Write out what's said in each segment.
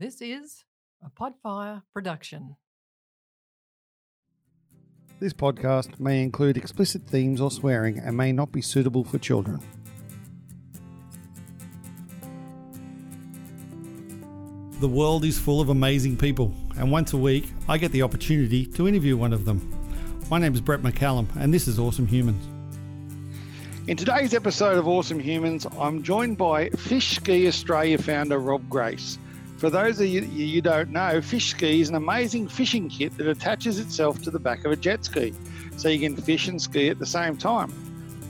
This is a Podfire production. This podcast may include explicit themes or swearing and may not be suitable for children. The world is full of amazing people, and once a week I get the opportunity to interview one of them. My name is Brett McCallum, and this is Awesome Humans. In today's episode of Awesome Humans, I'm joined by Fish Ski Australia founder Rob Grace. For those of you you don't know, Fish Ski is an amazing fishing kit that attaches itself to the back of a jet ski, so you can fish and ski at the same time.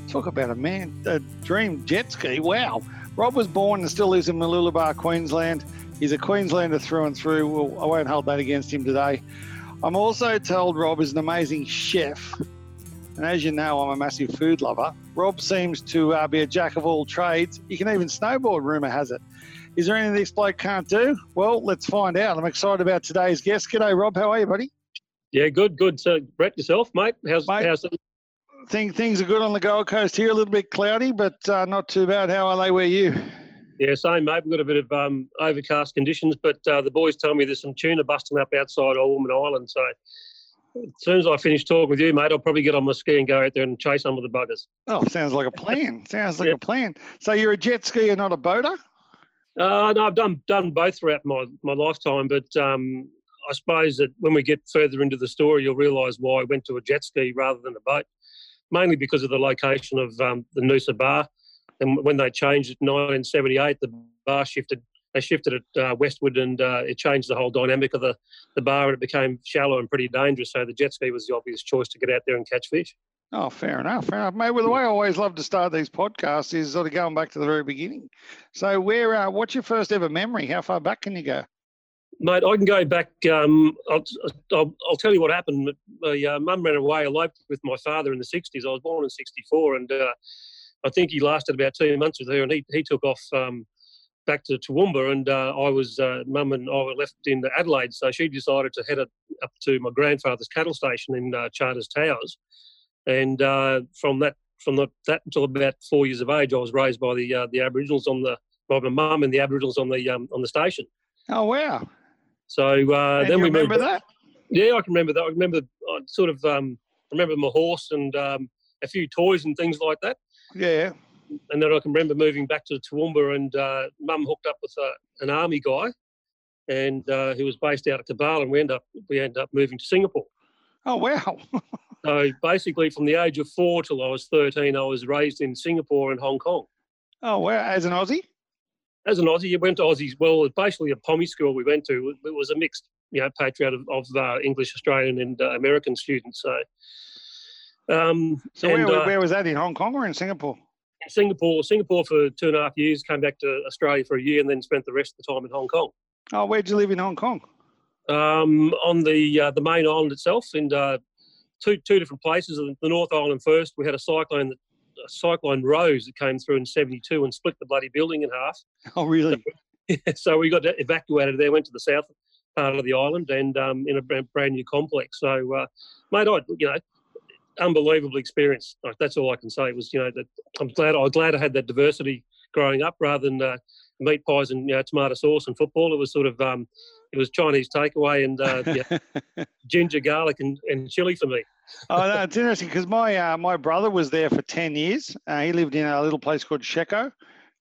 Talk about a man, a dream jet ski. Wow. Rob was born and still lives in Mooloolaba, Queensland. He's a Queenslander through and through. Well, I won't hold that against him today. I'm also told Rob is an amazing chef. And as you know, I'm a massive food lover. Rob seems to uh, be a jack of all trades. He can even snowboard, rumour has it. Is there anything this bloke can't do? Well, let's find out. I'm excited about today's guest. G'day, Rob. How are you, buddy? Yeah, good, good. So, Brett, yourself, mate? How's, Mate. how's it? Think things are good on the Gold Coast here. A little bit cloudy, but uh, not too bad. How are they where you? Yeah, same, mate. We've got a bit of um, overcast conditions, but uh, the boys tell me there's some tuna busting up outside Old Woman Island. So, as soon as I finish talking with you, mate, I'll probably get on my ski and go out there and chase some of the buggers. Oh, sounds like a plan. sounds like Yeah. a plan. So you're a jet skier, not a boater? Uh, no, I've done done both throughout my, my lifetime, but um, I suppose that when we get further into the story, you'll realise why I went to a jet ski rather than a boat, mainly because of the location of um, the Noosa Bar. And when they changed it in 1978, the bar shifted. They shifted it uh, westward, and uh, it changed the whole dynamic of the, the bar, and it became shallow and pretty dangerous. So the jet ski was the obvious choice to get out there and catch fish. Oh, fair enough. Fair enough, mate. Well, the way I always love to start these podcasts is sort of going back to the very beginning. So, where, uh, what's your first ever memory? How far back can you go? Mate, I can go back. Um, I'll, I'll, I'll tell you what happened. My uh, mum ran away, eloped with my father in the 60s. I was born in 64, and uh, I think he lasted about two months with her, and he, he took off um, back to Toowoomba, and uh, I was, uh, mum and I were left in Adelaide. So she decided to head up to my grandfather's cattle station in uh, Charters Towers. And uh, from that from the, that until about four years of age, I was raised by the uh, the Aboriginals on the by my mum and the Aboriginals on the um, on the station. Oh, wow. So uh, then we moved remember that? yeah, I can remember that. I remember I sort of um, remember my horse and um, a few toys and things like that. Yeah. And then I can remember moving back to Toowoomba and uh, Mum hooked up with uh, an army guy, and uh, who was based out of Cabarlah, and we end up we end up moving to Singapore. Oh, wow. So basically, from the age of four till I was thirteen, I was raised in Singapore and Hong Kong. Oh, wow. As an Aussie? As an Aussie, you went to Aussies. Well, it's basically a pommy school we went to. It was a mixed, you know, patriot of, of uh, English, Australian, and uh, American students. So. Um, So, and, where, uh, where was that? In Hong Kong or in Singapore? Singapore, Singapore for two and a half years, came back to Australia for a year, and then spent the rest of the time in Hong Kong. Oh, where'd you live in Hong Kong? Um, on the uh, the main island itself, in uh, two two different places. The North Island first, we had a cyclone that a cyclone Rose that came through in '72 and split the bloody building in half. Oh, really? so we got evacuated there, went to the south part of the island, and um, in a brand, brand new complex. So, uh, mate, I you know. Unbelievable experience. Like that's all I can say. Was, you know, that I'm glad. I was glad I had that diversity growing up, rather than uh, meat pies and you know, tomato sauce and football. It was sort of um, it was Chinese takeaway and uh, yeah, ginger, garlic, and, and chili for me. oh, no, it's interesting because my uh, my brother was there for ten years. Uh, he lived in a little place called Shek O,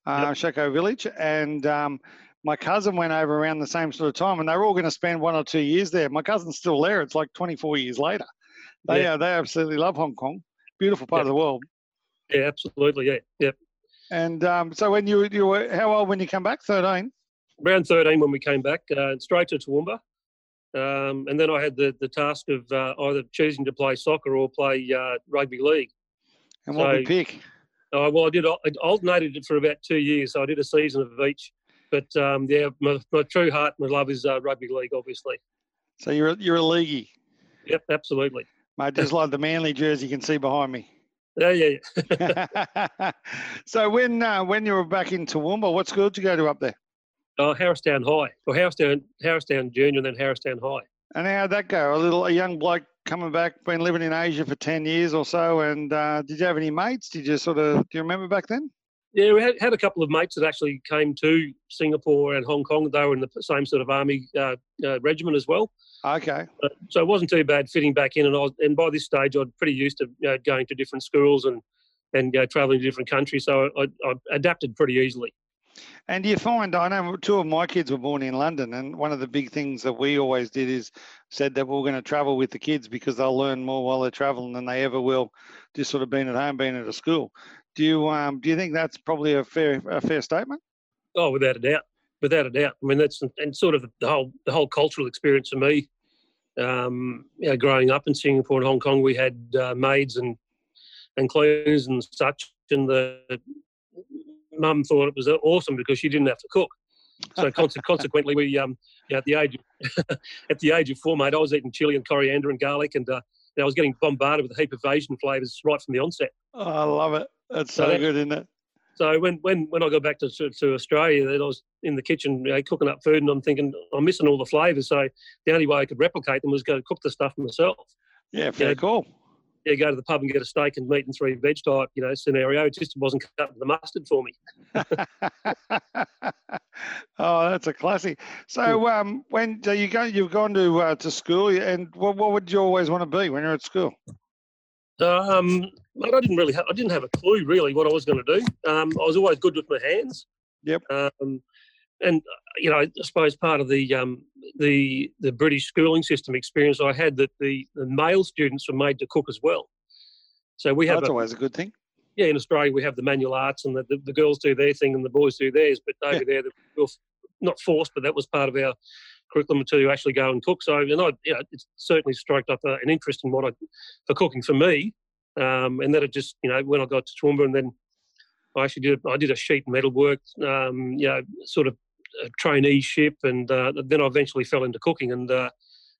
uh, Shek O Village, and um, my cousin went over around the same sort of time, and they were all going to spend one or two years there. My cousin's still there. It's like twenty four years later. They Yeah. uh, they absolutely love Hong Kong. Beautiful part Yeah. of the world. Yeah, absolutely. Yeah, yeah. And um, so when you you were how old when you come back? Thirteen. Around 13 when we came back, uh, straight to Toowoomba. Um, and then I had the, the task of uh, either choosing to play soccer or play uh, rugby league. And what So- pick? Uh, well, I did. I alternated it for about two years. So I did a season of each. But um, yeah, my, my true heart, my love is uh, rugby league, obviously. So you're a- you're a leaguey, Yep, absolutely. mate. Just like the Manly jersey you can see behind me. Yeah, yeah, yeah. so when uh, when you were back in Toowoomba, what school did you go to up there? Oh, Harristown High, or Harristown, Harristown Junior, and then Harristown High. And how'd that go? A little a young bloke coming back, been living in Asia for ten years or so. And uh, did you have any mates? Did you sort of do you remember back then? Yeah, we had, had a couple of mates that actually came to Singapore and Hong Kong. They were in the same sort of army uh, uh, regiment as well. Okay. Uh, so it wasn't too bad fitting back in. And I was, and by this stage, I'd pretty used to you know, going to different schools and and uh, traveling to different countries. So I, I adapted pretty easily. And do you find, I know two of my kids were born in London, and one of the big things that we always did is said that we are going to travel with the kids because they'll learn more while they're traveling than they ever will just sort of being at home, being at a school. Do you um, do you think that's probably a fair a fair statement? Oh, without a doubt, without a doubt. I mean, that's and sort of the whole the whole cultural experience for me. Um, you know, growing up in Singapore and Hong Kong, we had uh, maids and and cleaners and such, and the mum thought it was awesome because she didn't have to cook. So consequently, we um, yeah, at the age of, at the age of four, mate, I was eating chili and coriander and garlic, and uh, I was getting bombarded with a heap of Asian flavours right from the onset. Oh, I love it. That's so, so good, isn't it? So when, when, when I got back to, to, Australia, then I was in the kitchen you know, cooking up food, and I'm thinking I'm missing all the flavours. So the only way I could replicate them was go cook the stuff myself. Yeah, very you know, cool yeah, go to the pub and get a steak and meat and three veg type, you know, scenario. It just wasn't cutting the mustard for me. oh, that's a classic. So, um, when so you go, you've gone to uh, to school, and what, what would you always want to be when you're at school? Um, mate, I didn't really, have, I didn't have a clue really what I was going to do. Um, I was always good with my hands. Yep. Um, and you know, I suppose part of the um, the the British schooling system experience I had that the, the male students were made to cook as well. So we have that's a, always a good thing. Yeah, in Australia we have the manual arts and the, the, the girls do their thing and the boys do theirs. But over yeah. there, we not forced, but that was part of our curriculum to actually go and cook. So, and I, you know, it's certainly stroked up a, an interest in what I for cooking for me. Um, and that it just, you know, when I got to Toowoomba and then I actually did I did a sheet metal work, um, you know, sort of a traineeship, and uh, then I eventually fell into cooking and uh,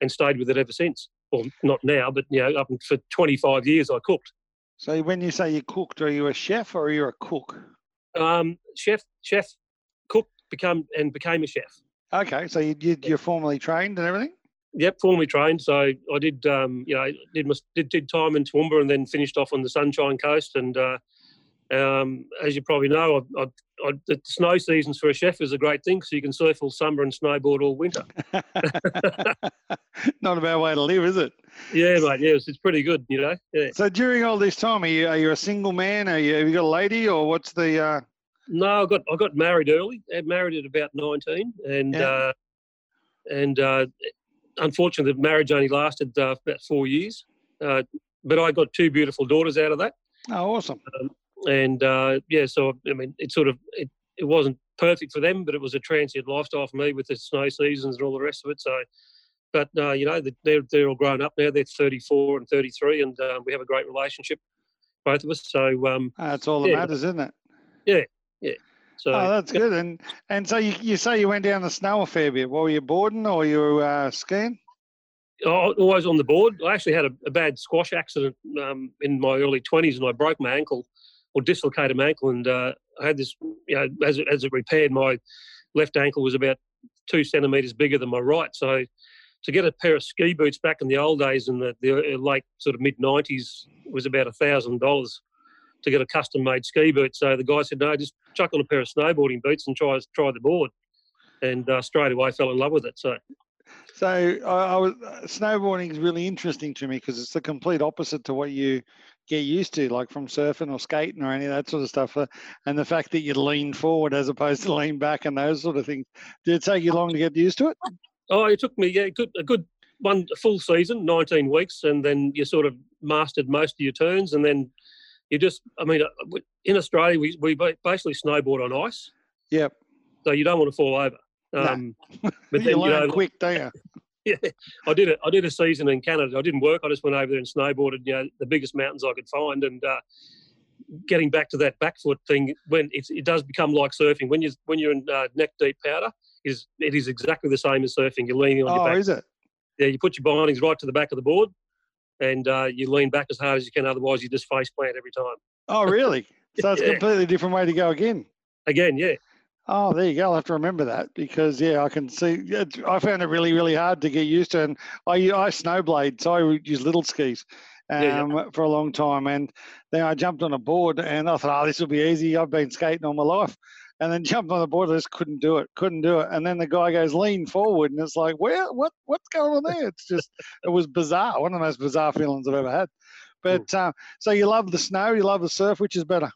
and stayed with it ever since. Well, not now, but you know, up for 25 years I cooked. So when you say you cooked, are you a chef or are you a cook? Um, chef, chef, cook, become and became a chef. Okay, so you did you're formally trained and everything. Yep, formally trained. So I did, um, you know, did, my, did did time in Toowoomba and then finished off on the Sunshine Coast and uh, um, as you probably know, I, I, I, the snow seasons for a chef is a great thing because you can surf all summer and snowboard all winter. Not a bad way to live, is it? Yeah, mate. Yes, it's pretty good. You know. Yeah. So during all this time, are you, are you a single man? Are you have you got a lady, or what's the? Uh... No, I got I got married early. I married at about nineteen, and yeah. uh, and uh, unfortunately, the marriage only lasted uh, about four years. Uh, but I got two beautiful daughters out of that. Oh, awesome! Um, and uh, yeah, so I mean, it sort of it, it wasn't perfect for them, but it was a transient lifestyle for me with the snow seasons and all the rest of it. So, but uh, you know, they're they're all grown up now. They're 34 and 33, and uh, we have a great relationship, both of us. So um, that's all that yeah, matters, isn't it? Yeah, yeah. So oh, that's yeah. good. And and so you, you say you went down the snow a fair bit. Were you boarding or you were uh, skiing? always on the board. I actually had a, a bad squash accident um, in my early 20s, and I broke my ankle or dislocated my ankle, and uh, I had this. You know, as it, as it repaired, my left ankle was about two centimeters bigger than my right. So to get a pair of ski boots back in the old days in the, the late sort of mid 90s was about a thousand dollars to get a custom made ski boot. So the guy said, no, just chuck on a pair of snowboarding boots and try try the board. And uh, straight away fell in love with it. So so I, I was snowboarding is really interesting to me because it's the complete opposite to what you get used to, like from surfing or skating or any of that sort of stuff. Uh, and the fact that you lean forward as opposed to lean back and those sort of things. Did it take you long to get used to it? Oh, it took me yeah, good, a good one full season, 19 weeks, and then you sort of mastered most of your turns, and then you just, I mean, uh, in Australia we we basically snowboard on ice. Yep. So you don't want to fall over. Um, but then you, learn you know, quick, don't you? yeah, I did it. I did a season in Canada. I didn't work. I just went over there and snowboarded. You know, the biggest mountains I could find, and uh, getting back to that back foot thing when it does become like surfing. When you when you're in uh, neck deep powder, is it is exactly the same as surfing. You're leaning on oh, your back. is it? Yeah, you put your bindings right to the back of the board, and uh, you lean back as hard as you can. Otherwise, you just face plant every time. Oh, really? So it's yeah. a completely different way to go again. Again, yeah. Oh, there you go. I'll have to remember that because yeah, I can see. I found it really, really hard to get used to, and I I snowblade, so I use little skis, um, Yeah, yeah. for a long time. And then I jumped on a board and I thought, oh, this will be easy. I've been skating all my life. And then jumped on the board, I just couldn't do it, couldn't do it. And then the guy goes, lean forward. And it's like, where, what, what's going on there? It's just, it was bizarre. One of the most bizarre feelings I've ever had. But uh, so you love the snow, you love the surf, which is better?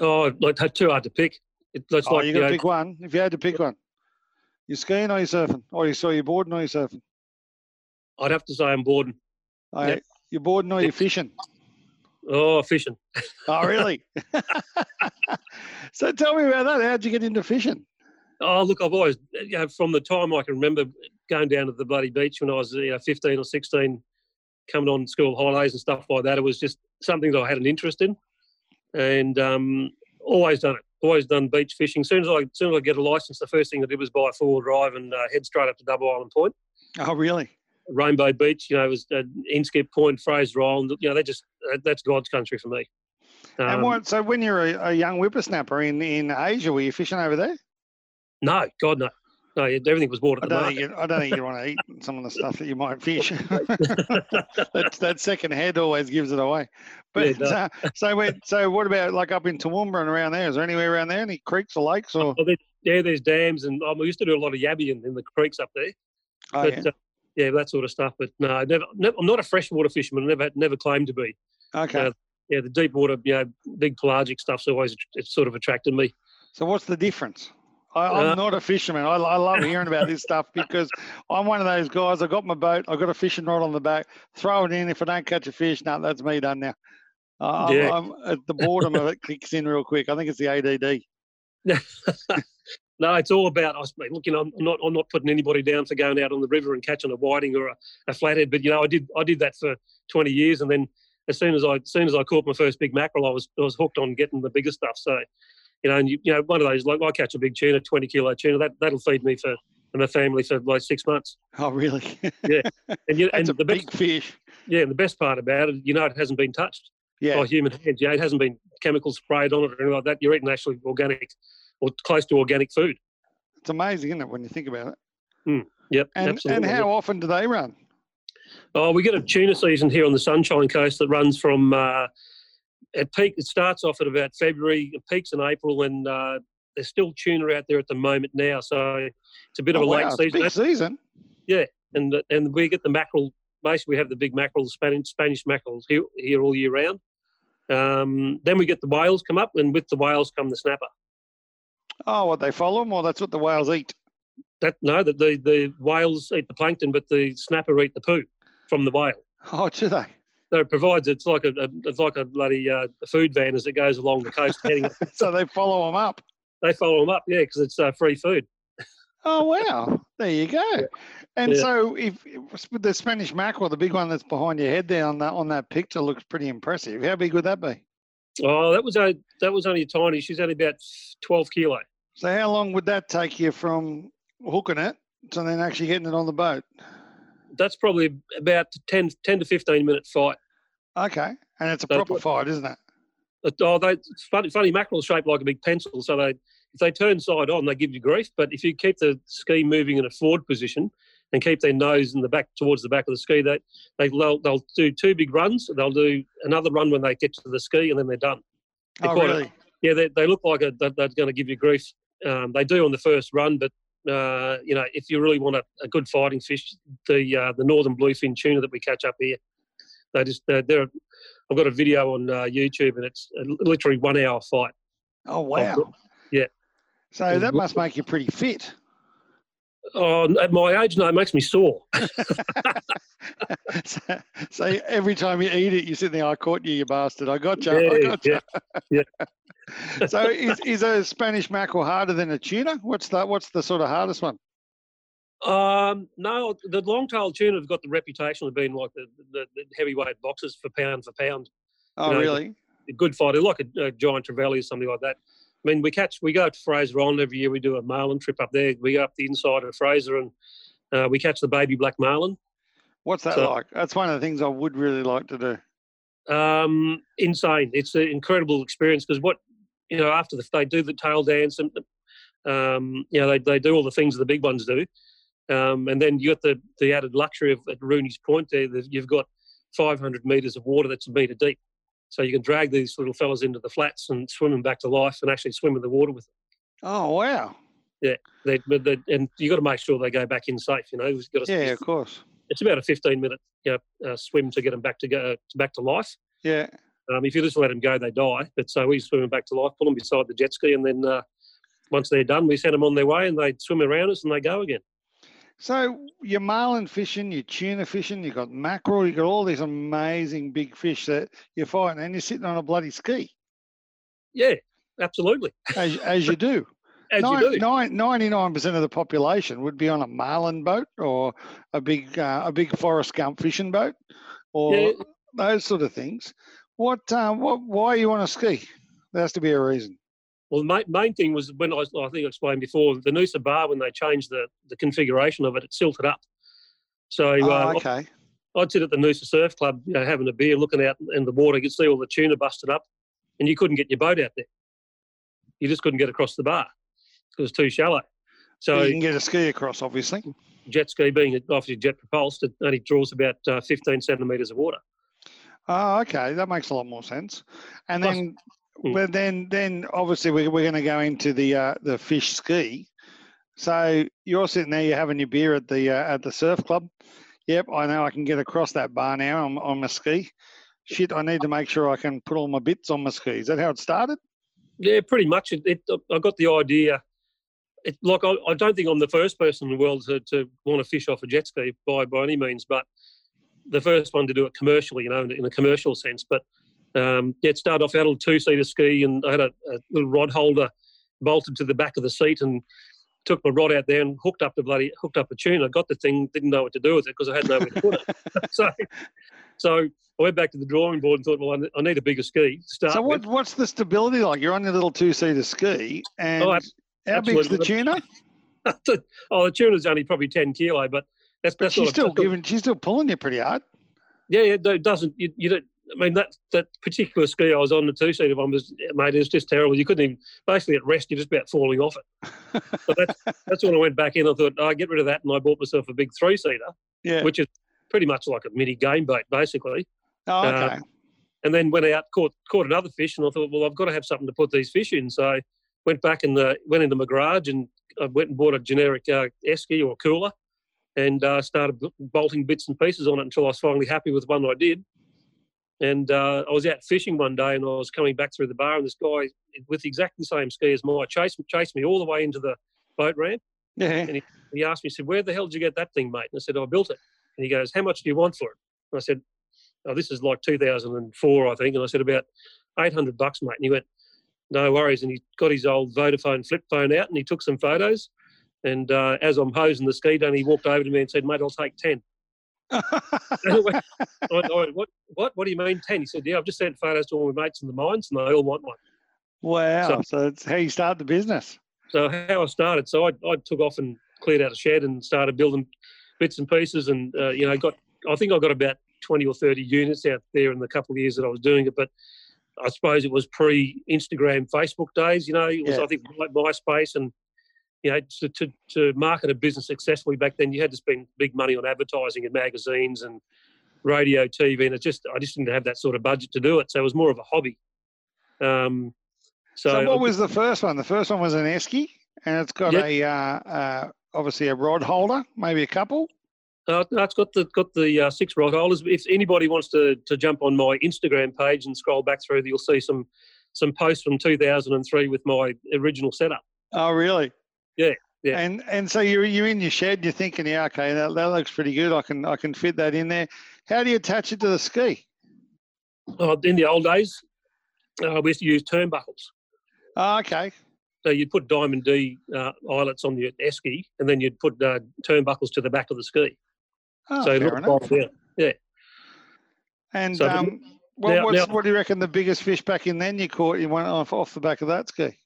Oh, like too hard to pick. It, it's Oh, like you got to pick one. If you had to pick one, you skiing or you surfing? Or you saw you boarding or you surfing? I'd have to say I'm boarding. Oh, Yeah. You boarding or you're fishing? Oh, fishing. Oh, really? so tell me about that. How'd you get into fishing? Oh, look, I've always, you know, from the time I can remember going down to the bloody beach when I was, you know, 15 or 16, coming on school holidays and stuff like that, it was just something that I had an interest in, and um, always done it. Always done beach fishing. Soon as I, soon as I get a license, the first thing I did was buy a four wheel drive and uh, head straight up to Double Island Point, Oh, really? Rainbow Beach. You know, it was uh, Inskip Point, Fraser Island. You know, they just uh, that's God's country for me. and Um, what? So when you're a, a young whippersnapper in, in Asia, were you fishing over there? No, God no, no. Everything was bought I the don't think market. you, I don't think you want to eat some of the stuff that you might fish. that that second head always gives it away. Yeah, it But uh, so when, so what about like up in Toowoomba and around there? Is there anywhere around there any creeks or lakes or? Oh, there- yeah, there's dams, and um, we used to do a lot of yabbying in the creeks up there. Oh, but yeah. uh, yeah, that sort of stuff. But no, I never, never, I'm not a freshwater fisherman. Never, never claimed to be. Okay. uh, Yeah, the deep water, you know, big pelagic stuff's always it's sort of attracted me. So what's the difference? I, I'm Uh, not a fisherman. I, I love hearing about this stuff because I'm one of those guys. I got my boat. I got a fishing rod on the back. Throw it in. If I don't catch a fish, no, that's me done now. Uh, I'm- Yeah. I'm, at the boredom of it kicks in real quick. I think it's the ADD. no, it's all about. I suppose, look, you know, I'm not, I'm not putting anybody down for going out on the river and catching a whiting or a, a flathead. But you know, I did, I did that for 20 years, and then as soon as I, as soon as I caught my first big mackerel, I was, I was hooked on getting the bigger stuff. So, you know, and you, you know, one of those, like I catch a big tuna, 20 kilo tuna, that that'll feed me for and my family for like six months. Oh, really? Yeah, and you, and that's a the big best, fish. yeah, and the best part about it, you know, it hasn't been touched Yeah. by human hands. You know, it hasn't been chemical sprayed on it or anything like that. You're eating actually organic or close to organic food. It's amazing, isn't it, when you think about it? Yep, And absolutely. and how often do they run? Oh, we get a tuna season here on the Sunshine Coast that runs from uh, at peak. It starts off at about February, it peaks in April, and uh, there's still tuna out there at the moment now. So it's a bit of Oh, a late wow, it's a season. big season. Yeah, and and we get the mackerel. Basically, we have the big mackerel, the Spanish Spanish mackerels here, here all year round. Um, then we get the whales come up, and with the whales come the snapper. Oh, what they follow them, or that's what the whales eat. That no, that the the whales eat the plankton, but the snapper eat the poo from the whale. Oh, do they? So it provides it's like a, a it's like a bloody uh, food van as it goes along the coast heading. so they follow them up. they follow them up, yeah, because it's uh, free food. Oh wow! There you go. And Yeah. so, if the Spanish mackerel, the big one that's behind your head there on that on that picture looks pretty impressive. How big would that be? Oh, that was a that was only tiny. She's only about twelve kilo. So, how long would that take you from hooking it to then actually getting it on the boat? That's probably about 10, 10 to fifteen minute fight. Okay, and it's a So proper fight, isn't it? But, oh, they, it's funny, funny mackerel shaped like a big pencil. So they, if they turn side on, they give you grief. But if you keep the ski moving in a forward position and keep their nose in the back towards the back of the ski, they, they they'll, they'll do two big runs. They'll do another run when they get to the ski, and then they're done. They're Oh, a- really? Yeah, they, they look like a, that they're going to give you grief. Um, they do on the first run, but uh, you know, if you really want a, a good fighting fish, the uh, the northern bluefin tuna that we catch up here, they just they're, they're I've got a video on uh, YouTube, and it's a literally one hour fight. Oh, wow. yeah. So that must make you pretty fit. Oh, at my age, no, it makes me sore. so, so every time you eat it, you sit there. I caught you, you bastard. I got you. I Yeah, got you. yeah. so is, is a Spanish mackerel harder than a tuna? What's that? what's the sort of hardest one? Um, no, the long-tailed tuna have got the reputation of being like the, the, the heavyweight boxers for pound for pound. Oh, You know, really? a good fighter, like a, a giant trevally or something like that. I mean, we catch, we go to Fraser Island every year. We do a marlin trip up there. We go up the inside of Fraser and uh, we catch the baby black marlin. What's that So- like? That's one of the things I would really like to do. Um, insane! It's an incredible experience because what you know after the, they do the tail dance and um, you know they, they do all the things the big ones do, um, and then you got the the added luxury of at Rooney's Point there. that You've got 500 metres of water that's a metre deep. So you can drag these little fellas into the flats and swim them back to life and actually swim in the water with them. Oh wow! Yeah, they, they, and you've got to make sure they go back in safe. You know, You've got to, Yeah, of course. it's about a 15 minute you know, uh, swim to get them back to go back to life. Yeah. Um, if you just let them go, they die. But so we swim them back to life, pull them beside the jet ski, and then uh, once they're done, we send them on their way, and they swim around us and they go again. So you're marlin fishing, you're tuna fishing, you've got mackerel, you've got all these amazing big fish that you're fighting, and you're sitting on a bloody ski, Yeah, absolutely. as, as you do. As Nine- you do. nine- 99% of the population would be on a marlin boat or a big uh, a big forest gump fishing boat or Yeah. those sort of things. What, uh, what, why are you on a ski? There has to be a reason. Well, the main, main thing was when I, I think I explained before the Noosa bar when they changed the, the configuration of it, it silted up. So Oh, uh, okay. I'd sit at the Noosa Surf Club, you know, having a beer, looking out in the water. You could see all the tuna busted up, and you couldn't get your boat out there. You just couldn't get across the bar because it was too shallow. So you can get a ski across, obviously. jet ski being obviously jet propulsed, it only draws about uh, 15 centimetres of water. Oh, okay. That makes a lot more sense. And Plus- then, Hmm. but then, then obviously we're, we're going to go into the uh, the fish ski. So you're sitting there, you're having your beer at the uh, at the surf club. Yep, I know I can get across that bar now on, on my ski. Shit, I need to make sure I can put all my bits on my ski. Is that how it started? Yeah, pretty much. It, it, I got the idea. It, like I, I don't think I'm the first person in the world to, to want to fish off a jet ski by by any means, but the first one to do it commercially, you know, in, in a commercial sense. But um, yeah, it started off out of a two-seater ski, and I had a, a little rod holder bolted to the back of the seat, and took my rod out there and hooked up the bloody hooked up a tune. I got the thing, didn't know what to do with it because I had nowhere to put it. so, so I went back to the drawing board and thought, well, I need a bigger ski start So what what's the stability like? You're on your little two seater ski, and Oh, how big's the tuna? oh, the tuna's only probably ten kilo, but that's But that's she's still that's sort of- giving, she's still pulling you pretty hard. Yeah, yeah, it doesn't. You, you don't. I mean, that that particular ski I was on, the two seater one was, mate, it was just terrible. You couldn't even basically at rest, you're just about falling off it. So that's that's when I went back in. I thought, oh, get rid of that, and I bought myself a big three seater, Yeah. which is pretty much like a mini game boat, basically. Oh, uh, okay. And then went out, caught caught another fish, and I thought, well, I've got to have something to put these fish in. So went back and went into my garage and I went and bought a generic uh, esky or cooler, and uh, started bolting bits and pieces on it until I was finally happy with one I did. And uh, I was out fishing one day, and I was coming back through the bar, and this guy with exactly the same ski as mine chased chased me all the way into the boat ramp. yeah. He asked me, he said, "Where the hell did you get that thing, mate?" And I said, "I built it." And he goes, "How much do you want for it?" And I said, "Oh, this is like 2004, I think." And I said, "About 800 bucks, mate." And he went, "No worries." And he got his old Vodafone flip phone out, and he took some photos. And uh, as I'm hosing the ski down, he walked over to me and said, "Mate, I'll take 10. Went, I went, "I went, what, what, what do you mean 10? He said, "Yeah, I've just sent photos to all my mates in the mines, and they all want one." wow. So- So, it's how you start the business. So how I started, so I, I took off and cleared out a shed and started building bits and pieces, and uh, you know, got I think I got about twenty or thirty units out there in the couple of years that I was doing it. But I suppose it was pre Instagram, Facebook days. You know, it was Yeah. I think like MySpace, and you know, to, to to market a business successfully back then, you had to spend big money on advertising in magazines and radio, TV, and it just I just didn't have that sort of budget to do it. So it was more of a hobby. Um, so, So, I what was the first one? The first one was an esky, and it's got Yep. a uh, uh, obviously a rod holder, maybe a couple. Uh, no, it's got the got the uh, six rod holders. If anybody wants to to jump on my Instagram page and scroll back through, you'll see some some posts from 2003 with my original setup. Oh, really? Yeah, yeah. And and so you're you're in your shed. You're thinking, yeah, okay, that, that looks pretty good. I can I can fit that in there. How do you attach it to the ski? Uh, in the old days, uh, we used to use turnbuckles. Oh, okay. So you'd put Diamond D uh, eyelets on your esky, and then you'd put uh, turnbuckles to the back of the ski. Oh, so it fair looked enough. down. And So um, what, now- what's, now- what do you reckon the biggest fish back in then you caught? You went off off the back of that ski.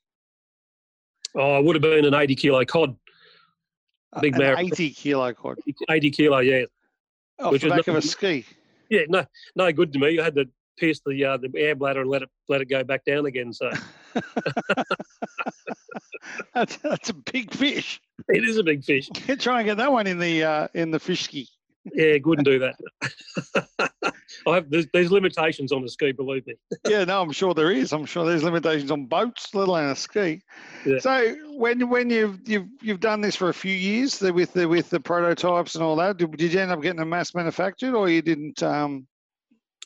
Oh, it would have been an 80 kilo cod, Big Uh, An 80 kilo cod 80 kilo, yeah, off Which the back of a ski. yeah, no, no good to me. I had to pierce the uh, the air bladder and let it let it go back down again. So That's, that's a big fish. it is a big fish. Try and get that one in the uh, in the fish ski. Yeah, wouldn't do that. I have there's, there's limitations on the ski, believe me. yeah, no, I'm sure there is. I'm sure there's limitations on boats, let alone a ski. Yeah. So when when you've you've you've done this for a few years with the with the prototypes and all that, did, did you end up getting a mass manufactured, or you didn't? Um...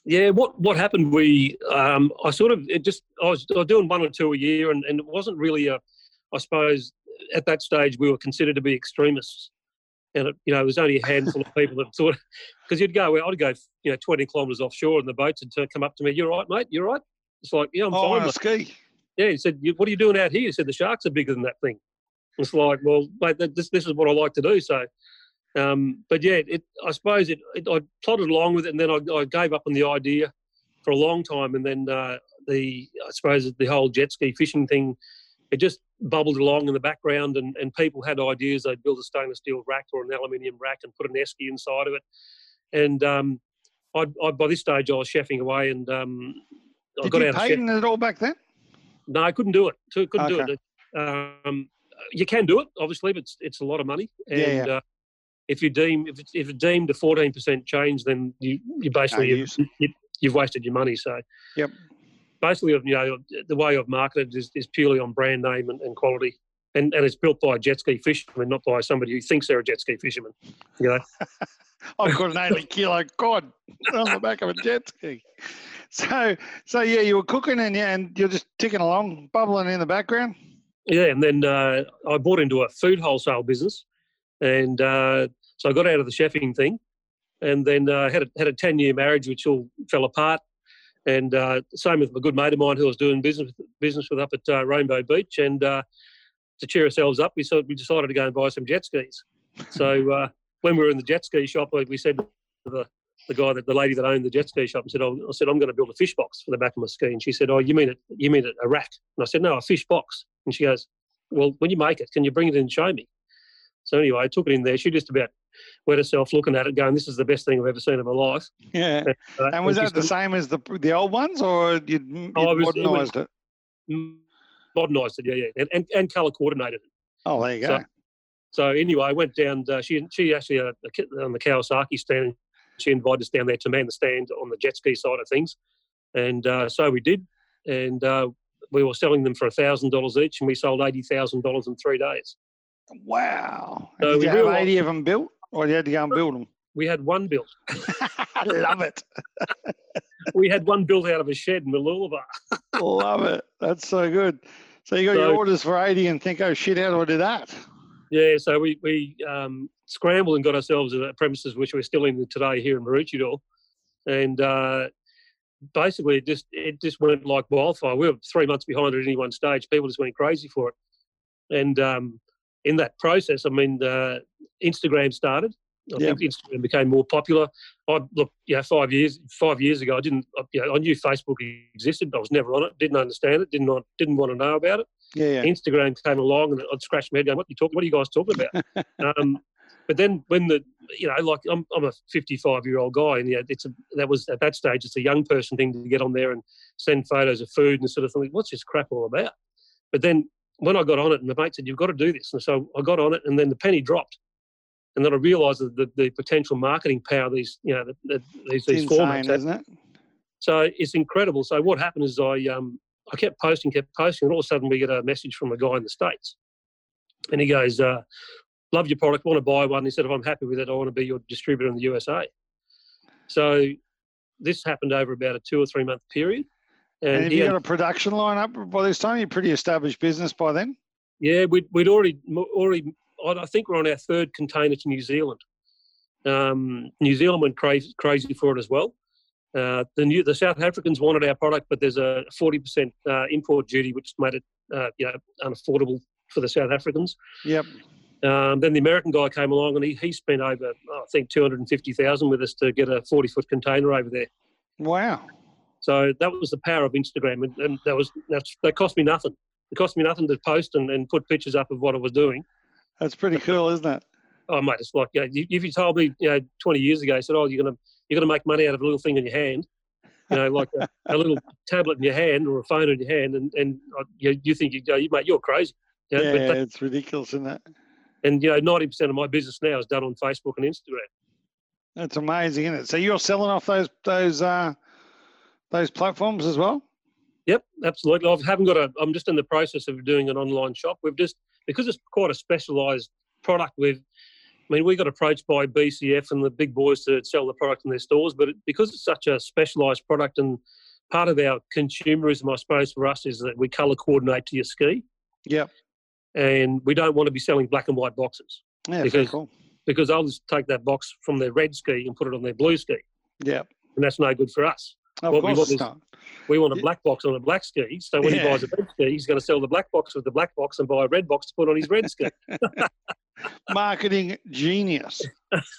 Yeah, what what happened? We um, I sort of it just I was, I was doing one or two a year, and, and it wasn't really a I suppose at that stage we were considered to be extremists and it, you know, it was only a handful of people that thought, because you'd go, well, I'd go, you know, 20 kilometres offshore, and the boats would come up to me, "You're right, mate. You're right." It's like, yeah, I'm oh, fine. ski. Yeah, he said, "What are you doing out here?" He said, "The sharks are bigger than that thing." It's like, well, mate, this this is what I like to do. So, um, but yeah, it, I suppose it, it, I plodded along with it, and then I, I, gave up on the idea for a long time, and then uh, the I suppose the whole jet ski fishing thing, it just bubbled along in the background, and, and people had ideas. They'd build a stainless steel rack or an aluminium rack and put an esky inside of it. And um, I, I, by this stage, I was chefing away, and um, I Did got you out patent it all back then? No, I couldn't do it. Couldn't okay. do it. Um, you can do it, obviously, but it's, it's a lot of money. And yeah, yeah. Uh, if you deem if it's, if it's deemed a fourteen percent change, then you you basically you, you, you've wasted your money. So yep basically, you know, the way I've marketed is, is purely on brand name and, and quality. And, and it's built by a jet ski fisherman, not by somebody who thinks they're a jet ski fisherman. You know, I've got an 80 kilo cod on the back of a jet ski. So, so yeah, you were cooking and yeah, and you're just ticking along, bubbling in the background. Yeah, and then uh, I bought into a food wholesale business, and uh, so I got out of the chefing thing, and then uh, had a, had a ten year marriage which all fell apart, and uh, same with a good mate of mine who was doing business business with up at uh, Rainbow Beach. And uh, to cheer ourselves up, we sort we decided to go and buy some jet skis. So uh, when we were in the jet ski shop, we said to the the guy that the lady that owned the jet ski shop and said, oh, I said I'm going to build a fish box for the back of my ski. And she said, Oh, you mean it? You mean it a rack? And I said, No, a fish box. And she goes, Well, when you make it, can you bring it in and show me? So anyway, I took it in there. She just about wet herself looking at it, going, "This is the best thing I've ever seen in my life." Yeah. And, uh, and was that the same as the the old ones, or you you oh, modernised it, it? Modernised it, yeah, yeah, and and, and colour coordinated it. Oh, there you go. So, so anyway, I went down. Uh, she she actually uh, on the Kawasaki stand. She invited us down there to man the stand on the jet ski side of things, and uh, so we did. And uh, we were selling them for a thousand dollars each, and we sold eighty thousand dollars in three days. Wow! So Did you have eighty of them built? Or you had to go and build them? We had one built. I love it. we had one built out of a shed in Mooloolaba. love it. That's so good. So you got so, your orders for 80 and think, oh shit, how do I do that? Yeah, so we, we um, scrambled and got ourselves a premises which we're still in today here in Maroochydore. And uh, basically it just it just went like wildfire. We were three months behind at any one stage. People just went crazy for it. And um, in that process, I mean, uh, Instagram started. I yep. think Instagram became more popular. I look, you know, five years five years ago, I didn't, you know, I knew Facebook existed. But I was never on it. Didn't understand it. Didn't not, didn't want to know about it. Yeah, yeah. Instagram came along, and I'd scratch my head going, "What are you talking? What are you guys talking about?" um, but then when the, you know, like I'm, I'm a 55 year old guy, and yeah, it's a that was at that stage, it's a young person thing to get on there and send photos of food and sort of thing. What's this crap all about? But then when I got on it, and my mate said, "You've got to do this," and so I got on it, and then the penny dropped, and then I realised that the, the potential marketing power these you know the, the, these, these insane, formats, isn't it? So it's incredible. So what happened is I um I kept posting, kept posting, and all of a sudden we get a message from a guy in the states, and he goes, uh, "Love your product, want to buy one?" He said, "If I'm happy with it, I want to be your distributor in the USA." So this happened over about a two or three month period. And, and have you got a production line up by this time? You're pretty established business by then. Yeah, we'd, we'd already already. I think we're on our third container to New Zealand. Um, New Zealand went crazy crazy for it as well. Uh, the new the South Africans wanted our product, but there's a 40% uh, import duty, which made it uh, you know unaffordable for the South Africans. Yep. Um, then the American guy came along and he, he spent over I think 250,000 with us to get a 40 foot container over there. Wow. So that was the power of Instagram, and, and that was that cost me nothing. It cost me nothing to post and, and put pictures up of what I was doing. That's pretty cool, isn't it? Oh, mate, it's like you know, if you told me, you know, 20 years ago, said, "Oh, you're gonna you're gonna make money out of a little thing in your hand," you know, like a, a little tablet in your hand or a phone in your hand, and and uh, you, you think you go, you mate, you're crazy. You know, yeah, that, it's ridiculous, isn't it? And you know, 90% of my business now is done on Facebook and Instagram. That's amazing, isn't it? So you're selling off those those uh, those platforms as well. Yep, absolutely. I haven't got a. I'm just in the process of doing an online shop. We've just because it's quite a specialised product. We've, I mean, we got approached by BCF and the big boys to sell the product in their stores, but it, because it's such a specialised product and part of our consumerism, I suppose, for us is that we colour coordinate to your ski. Yep. And we don't want to be selling black and white boxes. Yeah, because, cool. Because they'll just take that box from their red ski and put it on their blue ski. Yep. And that's no good for us. Of what course we want is, we want a black box on a black ski. So when Yeah. he buys a red ski, he's going to sell the black box with the black box and buy a red box to put on his red ski. Marketing genius.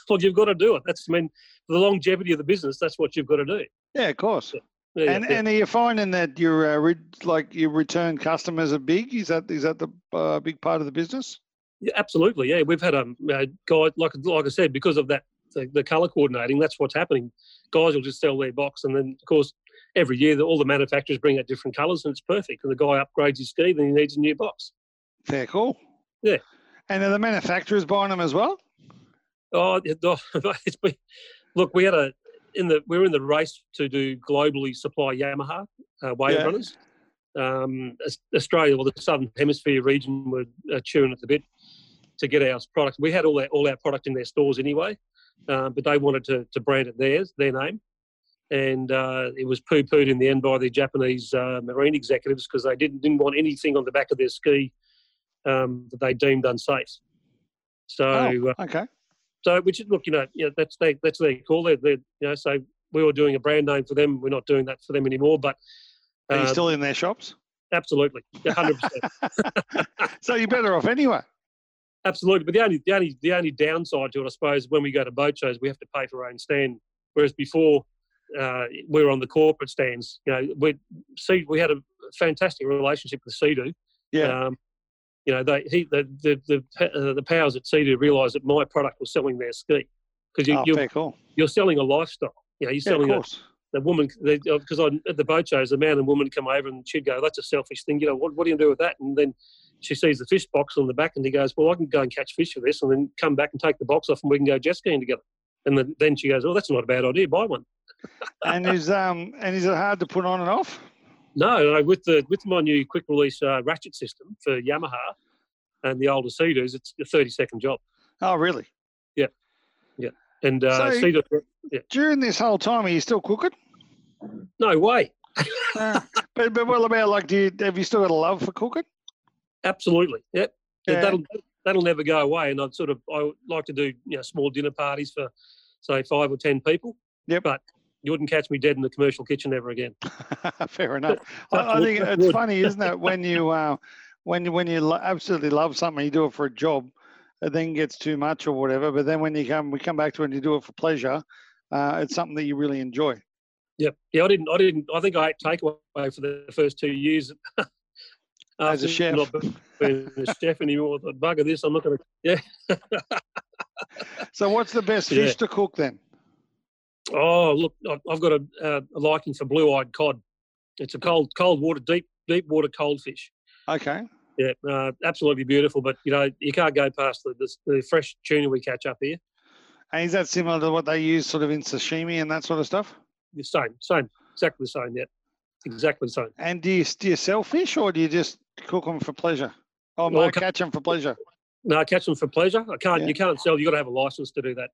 well, you've got to do it. That's, I mean, for the longevity of the business, that's what you've got to do. Yeah, of course. Yeah, and yeah. and are you finding that your uh, re- like your return customers are big? Is that is that the uh, big part of the business? Yeah, absolutely. Yeah, we've had a, a guy like like I said because of that the, the color coordinating. That's what's happening. Guys will just sell their box, and then of course every year the, all the manufacturers bring out different colors, and it's perfect. And the guy upgrades his ski, then he needs a new box. Fair cool. Yeah. And are the manufacturers buying them as well? Oh, it- it's been look. We had a in the we were in the race to do globally supply Yamaha uh, wave Yeah. runners. Um, Aus- Australia, well, the Southern Hemisphere region were uh, chewing at the bit to get our product. We had all our all our product in their stores anyway, um, but they wanted to to brand it theirs, their name, and uh, it was poo pooed in the end by the Japanese uh, marine executives because they didn't didn't want anything on the back of their ski um, that they deemed unsafe. So. uh, oh, okay. so, which is look, you know, you know that's they, that's their call. They're, they're, you know, so we were doing a brand name for them. We're not doing that for them anymore. But Are you uh, still in their shops? absolutely, hundred percent, so you're better off anyway. Absolutely. But the only the only the only downside to it, I suppose, when we go to boat shows, we have to pay for our own stand. Whereas before, uh, we were on the corporate stands. You know, we see we had a fantastic relationship with Sea-Doo. Yeah. Um, you know, they he the the the, uh, the powers at Sea-Doo realised that my product was selling their ski because you, oh, you're, cool. you're selling a lifestyle. You know, you're Yeah, of selling a, course. the woman because I at the boat shows, the man and woman come over and she'd go, "That's a selfish thing." You know, what what do you do with that? And then she sees the fish box on the back, and he goes, "Well, I can go and catch fish for this, and then come back and take the box off, and we can go jet skiing together." And then, she goes, "Oh, that's not a bad idea. Buy one." and is um and is it hard to put on and off? No, no with the with my new quick release uh, ratchet system for Yamaha and the older Sea-Doos, it's a thirty second job. Oh, really? Yeah. Yeah. And uh, So- Sea-Doo, During this whole time, are you still cooking? no way, Uh, but but what about like, do you have you still got a love for cooking? Absolutely, yep. Yeah. That'll that'll never go away. And I'd sort of I would like to do you know small dinner parties for say five or ten people. Yep. But you wouldn't catch me dead in the commercial kitchen ever again. Fair enough. I, I think it's funny, isn't it, when you uh, when you- when you lo- absolutely love something, you do it for a job, it then gets too much or whatever. But then when you come, we come back to it and you do it for pleasure, uh, it's something that you really enjoy. Yep. Yeah, I didn't. I didn't. I think I ate takeaway for the first two years. As a chef. Not being a chef anymore. I Bugger this! I'm not going to. Yeah. So, what's the best Yeah. fish to cook then? Oh, look, I've got a, uh, a liking for blue-eyed cod. It's a cold, cold water, deep, deep water cold fish. Okay. Yeah, uh, absolutely beautiful. But you know, you can't go past the, the, the fresh tuna we catch up here. And is that similar to what they use sort of in sashimi and that sort of stuff? The same, same, exactly the same. Yeah, exactly the same. And do you, do you sell fish or do you just cook them for pleasure? Oh, no, ca- catch them for pleasure. No, I catch them for pleasure. I can't. Yeah. You can't sell. You got to have a license to do that.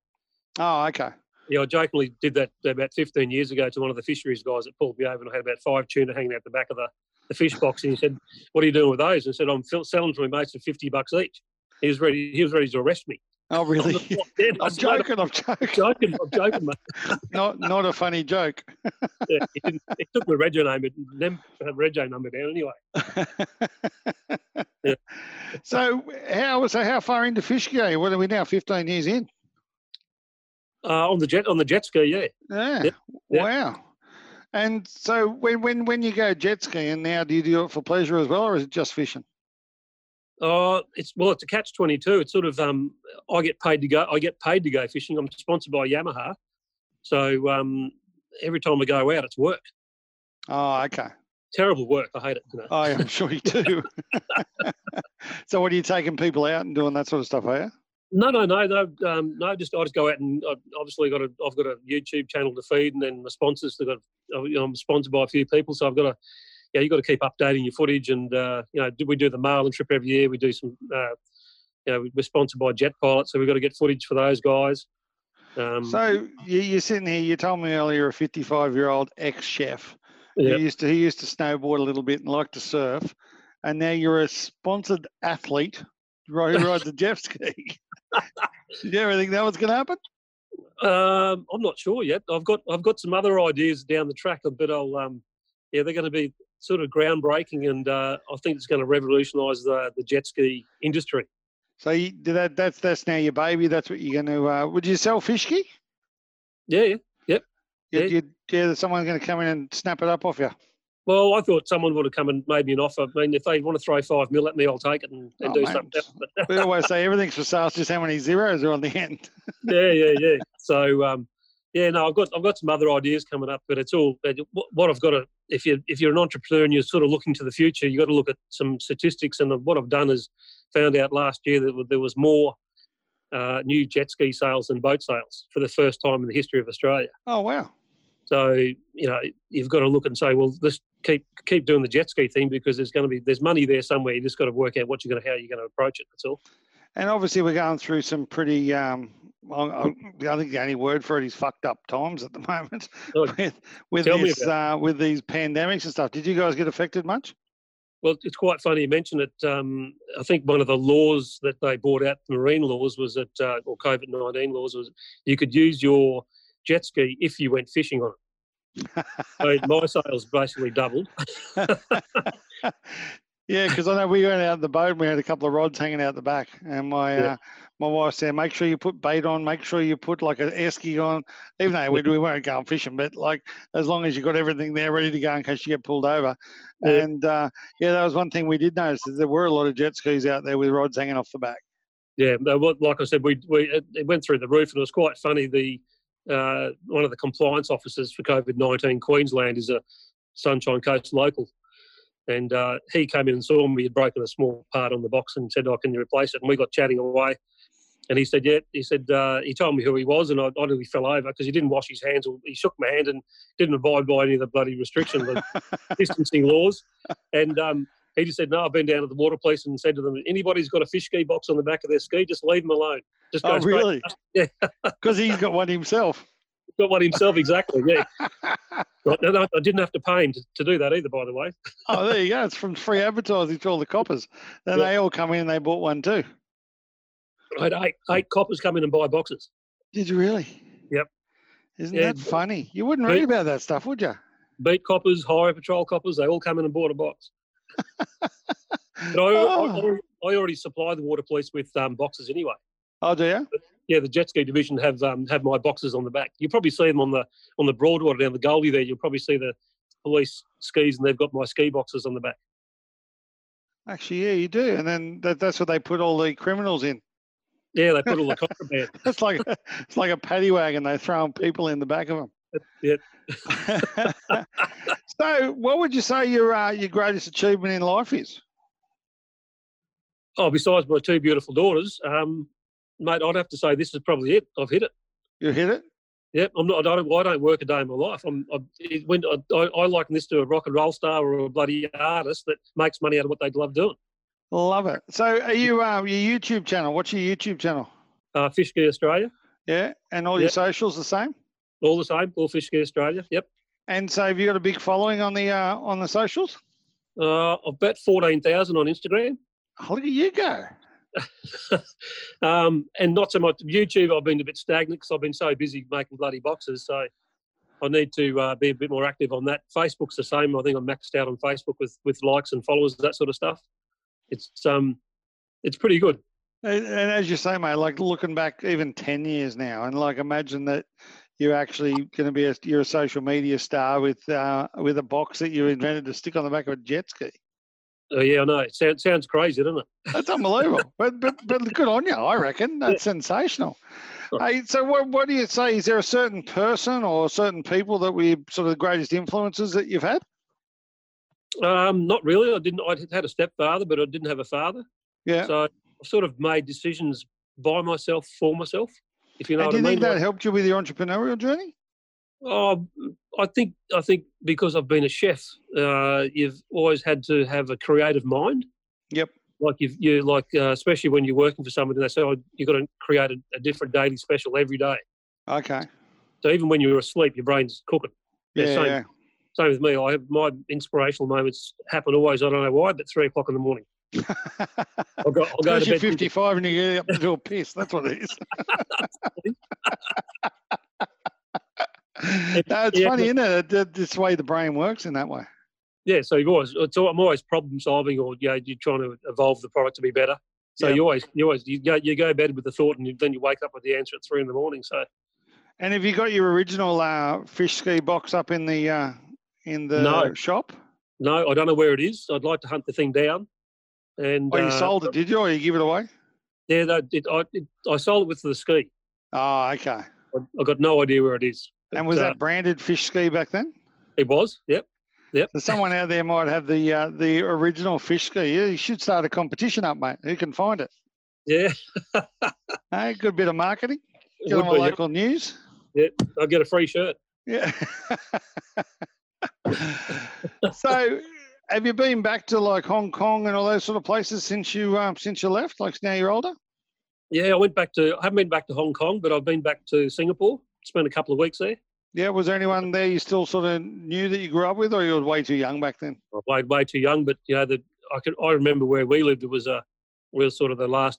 Oh, okay. Yeah, I jokingly did that about 15 years ago to one of the fisheries guys that pulled me over, and I had about five tuna hanging out the back of the, the fish box. And he said, "What are you doing with those?" And I said, "I'm selling to my mates for 50 bucks each." He was ready. He was ready to arrest me. Oh, I'm really? I'm said, "No, no, joking. I'm joking. I'm joking. I'm joking, mate. Not, not a funny joke. Yeah, didn't, he took my rego number, them rego number down anyway. Yeah. So how so how far into fish go you? What are we now? Fifteen years in. Uh, on the jet on the jet ski, yeah. Yeah. Yep. Wow. And so when when when you go jet skiing now, do you do it for pleasure as well, or is it just fishing? Oh, it's well, it's a catch twenty two. It's sort of um, I get paid to go. I get paid to go fishing. I'm sponsored by Yamaha, so um, every time I go out, it's work. Oh, okay. Terrible work. I hate it. You know. I am sure you do. so what are you taking people out and doing that sort of stuff, are you? No, no, no, no, um, no. Just I just go out and I've obviously got a. I've got a YouTube channel to feed, and then the sponsors. They've got. I'm sponsored by a few people, so I've got to. Yeah, you got to keep updating your footage, and uh, you know, we do the Marlin trip every year. We do some. Uh, you know, we're sponsored by Jet Pilot, so we've got to get footage for those guys. Um, so you, you're sitting here. You told me earlier a 55 year old ex chef. Yep. He used to he used to snowboard a little bit and like to surf, and now you're a sponsored athlete who rides a jet ski. Did you ever think that was going to happen? Um, I'm not sure yet. I've got I've got some other ideas down the track, but I'll um, yeah, they're going to be sort of groundbreaking, and uh, I think it's going to revolutionise the the jet ski industry. So you, that that's that's now your baby. That's what you're going to. Uh, would you sell fish ski? Yeah, yeah, yep. You, yeah, you, yeah. Someone's going to come in and snap it up off you. Well, I thought someone would have come and made me an offer. I mean, if they want to throw five mil at me, I'll take it and, and oh, do something we always say everything's for sale, just how many zeros are on the end. yeah, yeah, yeah. So, um, yeah, no, I've got I've got some other ideas coming up, but it's all what I've got to. If you if you're an entrepreneur and you're sort of looking to the future, you have got to look at some statistics. And what I've done is found out last year that there was more uh, new jet ski sales than boat sales for the first time in the history of Australia. Oh wow! So you know you've got to look and say, well, let's keep keep doing the jet ski thing because there's going to be there's money there somewhere. You just got to work out what you're going to how you're going to approach it. That's all. And obviously, we're going through some pretty. Um, I, I think the only word for it is fucked up times at the moment oh, with with this uh, with these pandemics and stuff. Did you guys get affected much? Well, it's quite funny you mentioned it. Um, I think one of the laws that they brought out, marine laws, was that, uh, or COVID 19 laws, was you could use your jet ski if you went fishing on it. so my sales basically doubled. yeah, because I know we went out the boat and we had a couple of rods hanging out the back, and my yeah. uh, my wife said, make sure you put bait on, make sure you put like an esky on, even though we, we weren't going fishing, but like as long as you got everything there ready to go in case you get pulled over. Yeah. And uh, yeah, that was one thing we did notice is there were a lot of jet skis out there with rods hanging off the back. Yeah, like I said, we, we it went through the roof and it was quite funny. The uh, one of the compliance officers for COVID nineteen Queensland is a Sunshine Coast local, and uh, he came in and saw me. He had broken a small part on the box and said, "Oh, can you replace it?" And we got chatting away. And he said, yeah. He said uh, he told me who he was, and I, I nearly fell over because he didn't wash his hands. Or he shook my hand and didn't abide by any of the bloody restrictions, the distancing laws. And um, he just said, no, I've been down to the water police and said to them, anybody's got a fish ski box on the back of their ski, just leave them alone. Just go oh, really? Yeah. Because he's got one himself. Got one himself, exactly. Yeah. I didn't have to pay him to, to, do that either, by the way. oh, there you go. It's from free advertising to all the coppers. Then yeah. they all come in and they bought one too. I had eight, eight coppers come in and buy boxes. Did you really? Yep. Isn't yeah. that funny? You wouldn't read about that stuff, would you? Beat coppers, highway patrol coppers, they all come in and bought a box. I, oh. I, I, already supply the water police with um, boxes anyway. Oh, do you? But, yeah, the jet ski division have um, have my boxes on the back. You probably see them on the on the Broadwater down the Goldie there. You'll probably see the police skis, and they've got my ski boxes on the back. Actually, yeah, you do, and then that, that's what they put all the criminals in. Yeah, they put all the contraband. it's like it's like a paddy wagon. They throw people in the back of them. Yeah. so, what would you say your uh, your greatest achievement in life is? Oh, besides my two beautiful daughters, um, mate, I'd have to say this is probably it. I've hit it. You hit it. Yep, I'm not. I don't. I don't work a day in my life. I'm. I, when I, I, liken this to a rock and roll star or a bloody artist that makes money out of what they love doing. Love it. So, are you um, your YouTube channel? What's your YouTube channel? Uh, Fish Ski Australia. Yeah, and all yep. your socials the same. All the same. All Fish Ski Australia. Yep. And so, have you got a big following on the uh, on the socials? Uh, I've about fourteen thousand on Instagram. Oh, look at you go. um, and not so much YouTube. I've been a bit stagnant because I've been so busy making bloody boxes. So I need to uh, be a bit more active on that. Facebook's the same. I think I'm maxed out on Facebook with with likes and followers, that sort of stuff it's um, it's pretty good. And, as you say, mate, like looking back even ten years now, and like imagine that you're actually going to be a you're a social media star with uh, with a box that you invented to stick on the back of a jet ski. Oh yeah, I know. It sounds, sounds crazy, doesn't it? That's unbelievable. but, but but good on you, I reckon. That's yeah. sensational. Hey, so what what do you say? Is there a certain person or certain people that we sort of the greatest influences that you've had? Um, not really. I didn't. I had a stepfather, but I didn't have a father. Yeah. So I sort of made decisions by myself for myself. If you know and what do you I think mean. that helped you with your entrepreneurial journey? Oh, I think I think because I've been a chef, uh, you've always had to have a creative mind. Yep. Like you've, you like, uh, especially when you're working for somebody, they say, "Oh, you've got to create a, a different daily special every day." Okay. So even when you're asleep, your brain's cooking. Yeah. same. yeah. Same with me. I have my inspirational moments happen always. I don't know why, but three o'clock in the morning. I'll go. I'll go to bed. 55 and you get up to do a piss. That's what it is. no, it's Yeah, funny, isn't it? That- This the way the brain works in that way. Yeah. So you've always. It's, I'm always problem solving, or you know, you're trying to evolve the product to be better. So Yep. you always, you always, you go, you go to bed with the thought, and you, then you wake up with the answer at three in the morning. So And have you got your original uh, fish ski box up in the uh, in the No. shop? no, I don't know where it is. I'd like to hunt the thing down. And Oh, you uh, sold it, did you, or you give it away? Yeah, it, I, it, I sold it with the ski. Oh, okay. I, I got no idea where it is. And was uh, that branded fish ski back then? It was. Yep. So someone out there might have the uh, the original fish ski. Yeah, you should start a competition up, mate. Who can find it? Yeah. Hey, good bit of marketing. Get would on the yep. local news. I'll get a free shirt. Yeah. so, have you been back to like Hong Kong and all those sort of places since you um, since you left? Like now you're older. Yeah, I went back to. I haven't been back to Hong Kong, but I've been back to Singapore. Spent a couple of weeks there. Yeah. Was there anyone there you still sort of knew that you grew up with, or you were way too young back then? I played way too young, but you know, the, I can. I remember where we lived. It was a. We were sort of the last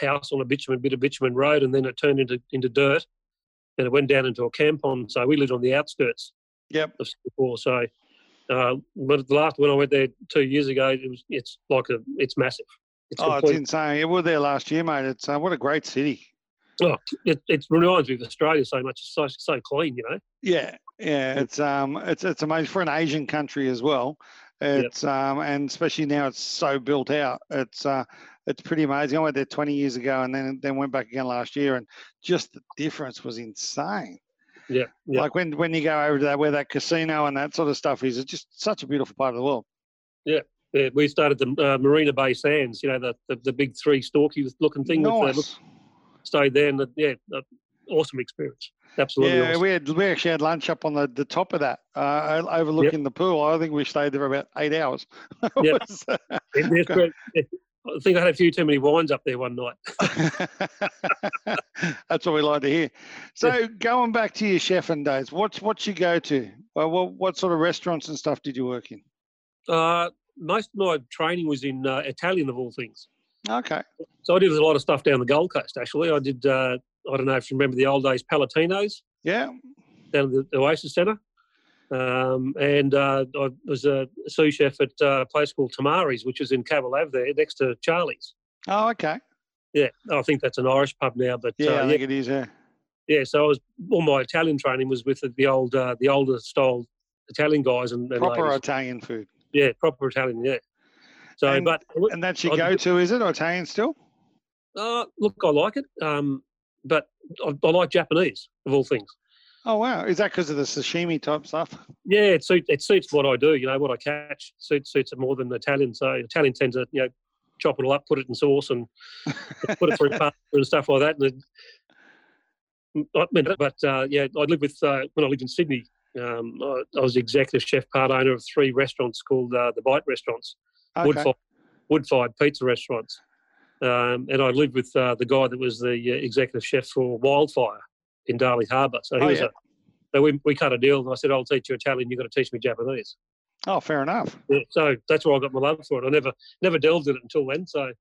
house on a bitumen bit of bitumen road, and then it turned into into dirt, and it went down into a kampong. So we lived on the outskirts Yep. of Singapore. So, uh, but the last when I went there two years ago, it was. It's like a. It's massive. It's Oh, it's insane. We were there last year, mate. It's uh, what a great city. It, it reminds me of Australia so much. It's so so clean, you know. Yeah, yeah, it's um, it's it's amazing for an Asian country as well. It's um, and especially now it's so built out. It's uh, it's pretty amazing. I went there 20 years ago and then then went back again last year, and just the difference was insane. Yeah, yeah. Like when when you go over to that where that casino and that sort of stuff is, it's just such a beautiful part of the world. Yeah, yeah we started the uh, Marina Bay Sands. You know, the the, the big three stalky looking thing. With the, look, nice. Stayed there, and yeah, uh, awesome experience. Absolutely Yeah, awesome. we had we actually had lunch up on the, the top of that, uh, overlooking the pool. I think we stayed there about eight hours. Yep. was- And yeah, I think I had a few too many wines up there one night. That's what we like to hear. So going back to your chefing days, what's what you go to? Well, what, what sort of restaurants and stuff did you work in? Uh, most of my training was in uh, Italian, of all things. Okay. So I did a lot of stuff down the Gold Coast. Actually, I did. Uh, I don't know if you remember the old days Palatinos Yeah. down at the, Oasis Centre. Um, and uh, I was a sous chef at uh, a place called Tamari's, which is in Cavill Ave there, next to Charlie's. Oh, okay. Yeah, I think that's an Irish pub now. But Yeah, uh, I yeah, think it is. Yeah. yeah, so I was all my Italian training was with the, the old, uh, the older style Italian guys and, and Proper ladies. Italian food. yeah, proper Italian. Yeah. So, And- but And that's your I did- go-to, is it? Italian still? uh, look, I like it. Um, but I, I like Japanese of all things. Oh wow! Is that because of the sashimi type stuff? Yeah, it suits it suits what I do. You know what I catch suits suits it more than Italian. So Italian tends to you know chop it all up, put it in sauce, and put it through pasta and stuff like that. And it, I mean, but uh, yeah, I lived with uh, when I lived in Sydney. Um, I, I was the executive chef, part owner of three restaurants called uh, the Bite Restaurants, Okay. wood fired wood fired pizza restaurants. Um, and I lived with uh, the guy that was the uh, executive chef for Wildfire in Darling Harbour. So he Oh, was yeah. a, so we, we cut a deal, and I said, "I'll teach you Italian. You've got to teach me Japanese." Oh, fair enough. Yeah, so that's where I got my love for it. I never never delved in it until then. So,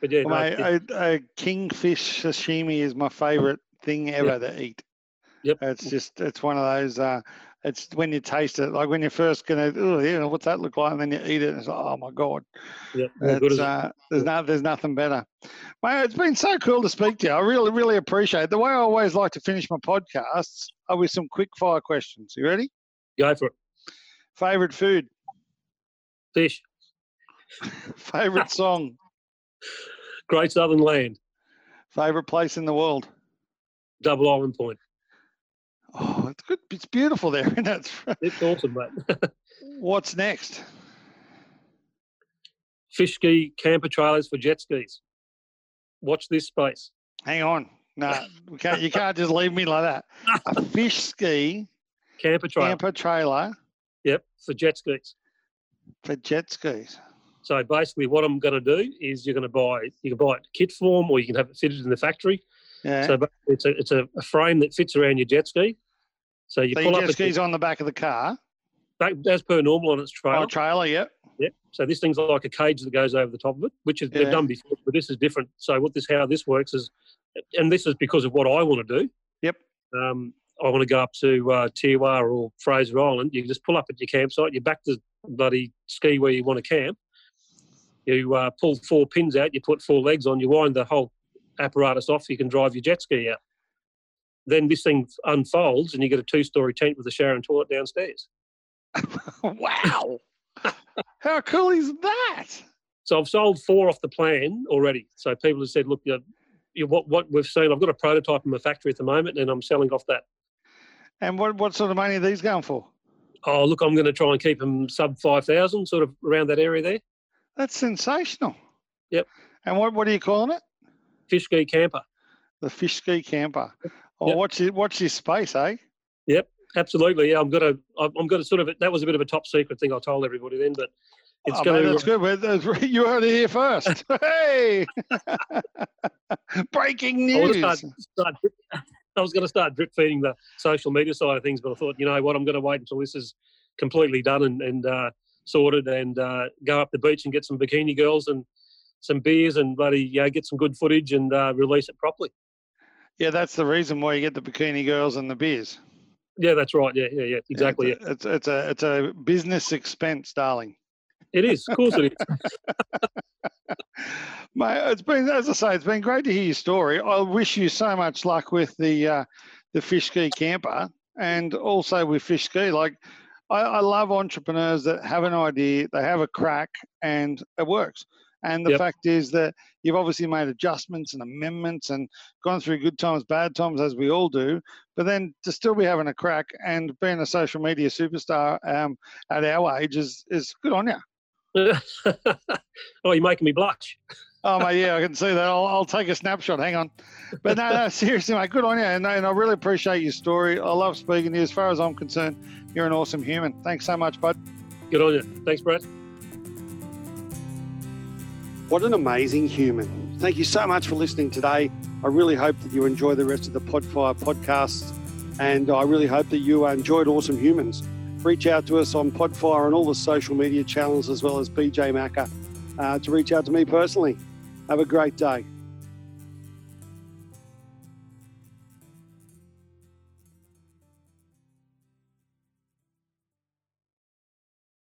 but yeah, Well, no, mate, a, a kingfish sashimi is my favourite thing ever to eat. Yep. It's just it's one of those. Uh, it's when you taste it, like when you're first gonna, oh yeah, what's that look like? And then you eat it, and it's like, oh my god. yeah, all good It's, as it. uh, there's no, there's nothing better. Mate, it's been so cool to speak to you. I really, really appreciate it. The way I always like to finish my podcasts are with some quick fire questions. You ready? Go for it. Favorite food, Fish, favorite song, Great Southern Land, favorite place in the world. Double Island Point. Oh, it's good. It's beautiful there, isn't it? It's awesome, mate. What's next? Fish ski camper trailers for jet skis. Watch this space. Hang on. No, we can't, you can't just leave me like that. A fish ski Camper trailer. camper trailer Yep, for jet skis. for jet skis. So basically, what I'm going to do is you're going to buy you can buy it kit form, or you can have it fitted in the factory. Yeah. So it's a it's a frame that fits around your jet ski. So you So pull up jet ski's on the back of the car. back as per normal on its trailer. Oh, trailer, yep. Yeah. So this thing's like a cage that goes over the top of it, which is Yeah. they've done before, but this is different. So what this how this works is, and this is because of what I want to do. Yep. Um, I want to go up to uh, Teewah or Fraser Island. You just pull up at your campsite. You back the bloody ski where you want to camp. You uh, pull four pins out. You put four legs on. You wind the whole apparatus off. You can drive your jet ski out. Then this thing unfolds, and you get a two-story tent with a shower and toilet downstairs. wow. How cool is that? So I've sold four off the plan already. So people have said, look, you know, you- what what we've seen, I've got a prototype in my factory at the moment, and I'm selling off that. And what, what sort of money are these going for? Oh, look, I'm going to try and keep them sub five thousand, sort of around that area there. That's sensational. Yep. And what, what are you calling it? Fish ski camper, The fish ski camper. Oh, Yep. watch it. Watch this space, eh? Yep, absolutely. Yeah, I'm going to. I'm to sort of. That was a bit of a top secret thing I told everybody then, but it's oh, going mate, that's good. You heard it here first. hey! Breaking I, wanna news. start, start, I was going to start drip feeding the social media side of things, but I thought, you know what, I'm going to wait until this is completely done and, and uh, sorted and uh, go up the beach and get some bikini girls and some beers and bloody, know, get some good footage and uh, release it properly. Yeah, that's the reason why you get the bikini girls and the beers. Yeah, that's right. Yeah, yeah, yeah, exactly. Yeah. It's, a, it's, it's a it's a business expense, darling. It is, of course it is. Mate, it's been as I say, it's been great to hear your story. I wish you so much luck with the uh, the fish ski camper and also with fish ski. Like I, I love entrepreneurs that have an idea, they have a crack, and it works. And the Yep. fact is that you've obviously made adjustments and amendments and gone through good times, bad times, as we all do. But then to still be having a crack and being a social media superstar um, at our age is is good on you. oh, you're making me blush. Oh, mate, yeah, I can see that. I'll, I'll take a snapshot. Hang on. But no, no, seriously, mate, good on you. And, and I really appreciate your story. I love speaking to you. As far as I'm concerned, you're an awesome human. Thanks so much, bud. Good on you. Thanks, Brett. What an amazing human. Thank you so much for listening today. I really hope that you enjoy the rest of the Podfire podcast. And I really hope that you enjoyed Awesome Humans. Reach out to us on Podfire and all the social media channels, as well as BJ Macker, uh, to reach out to me personally. Have a great day.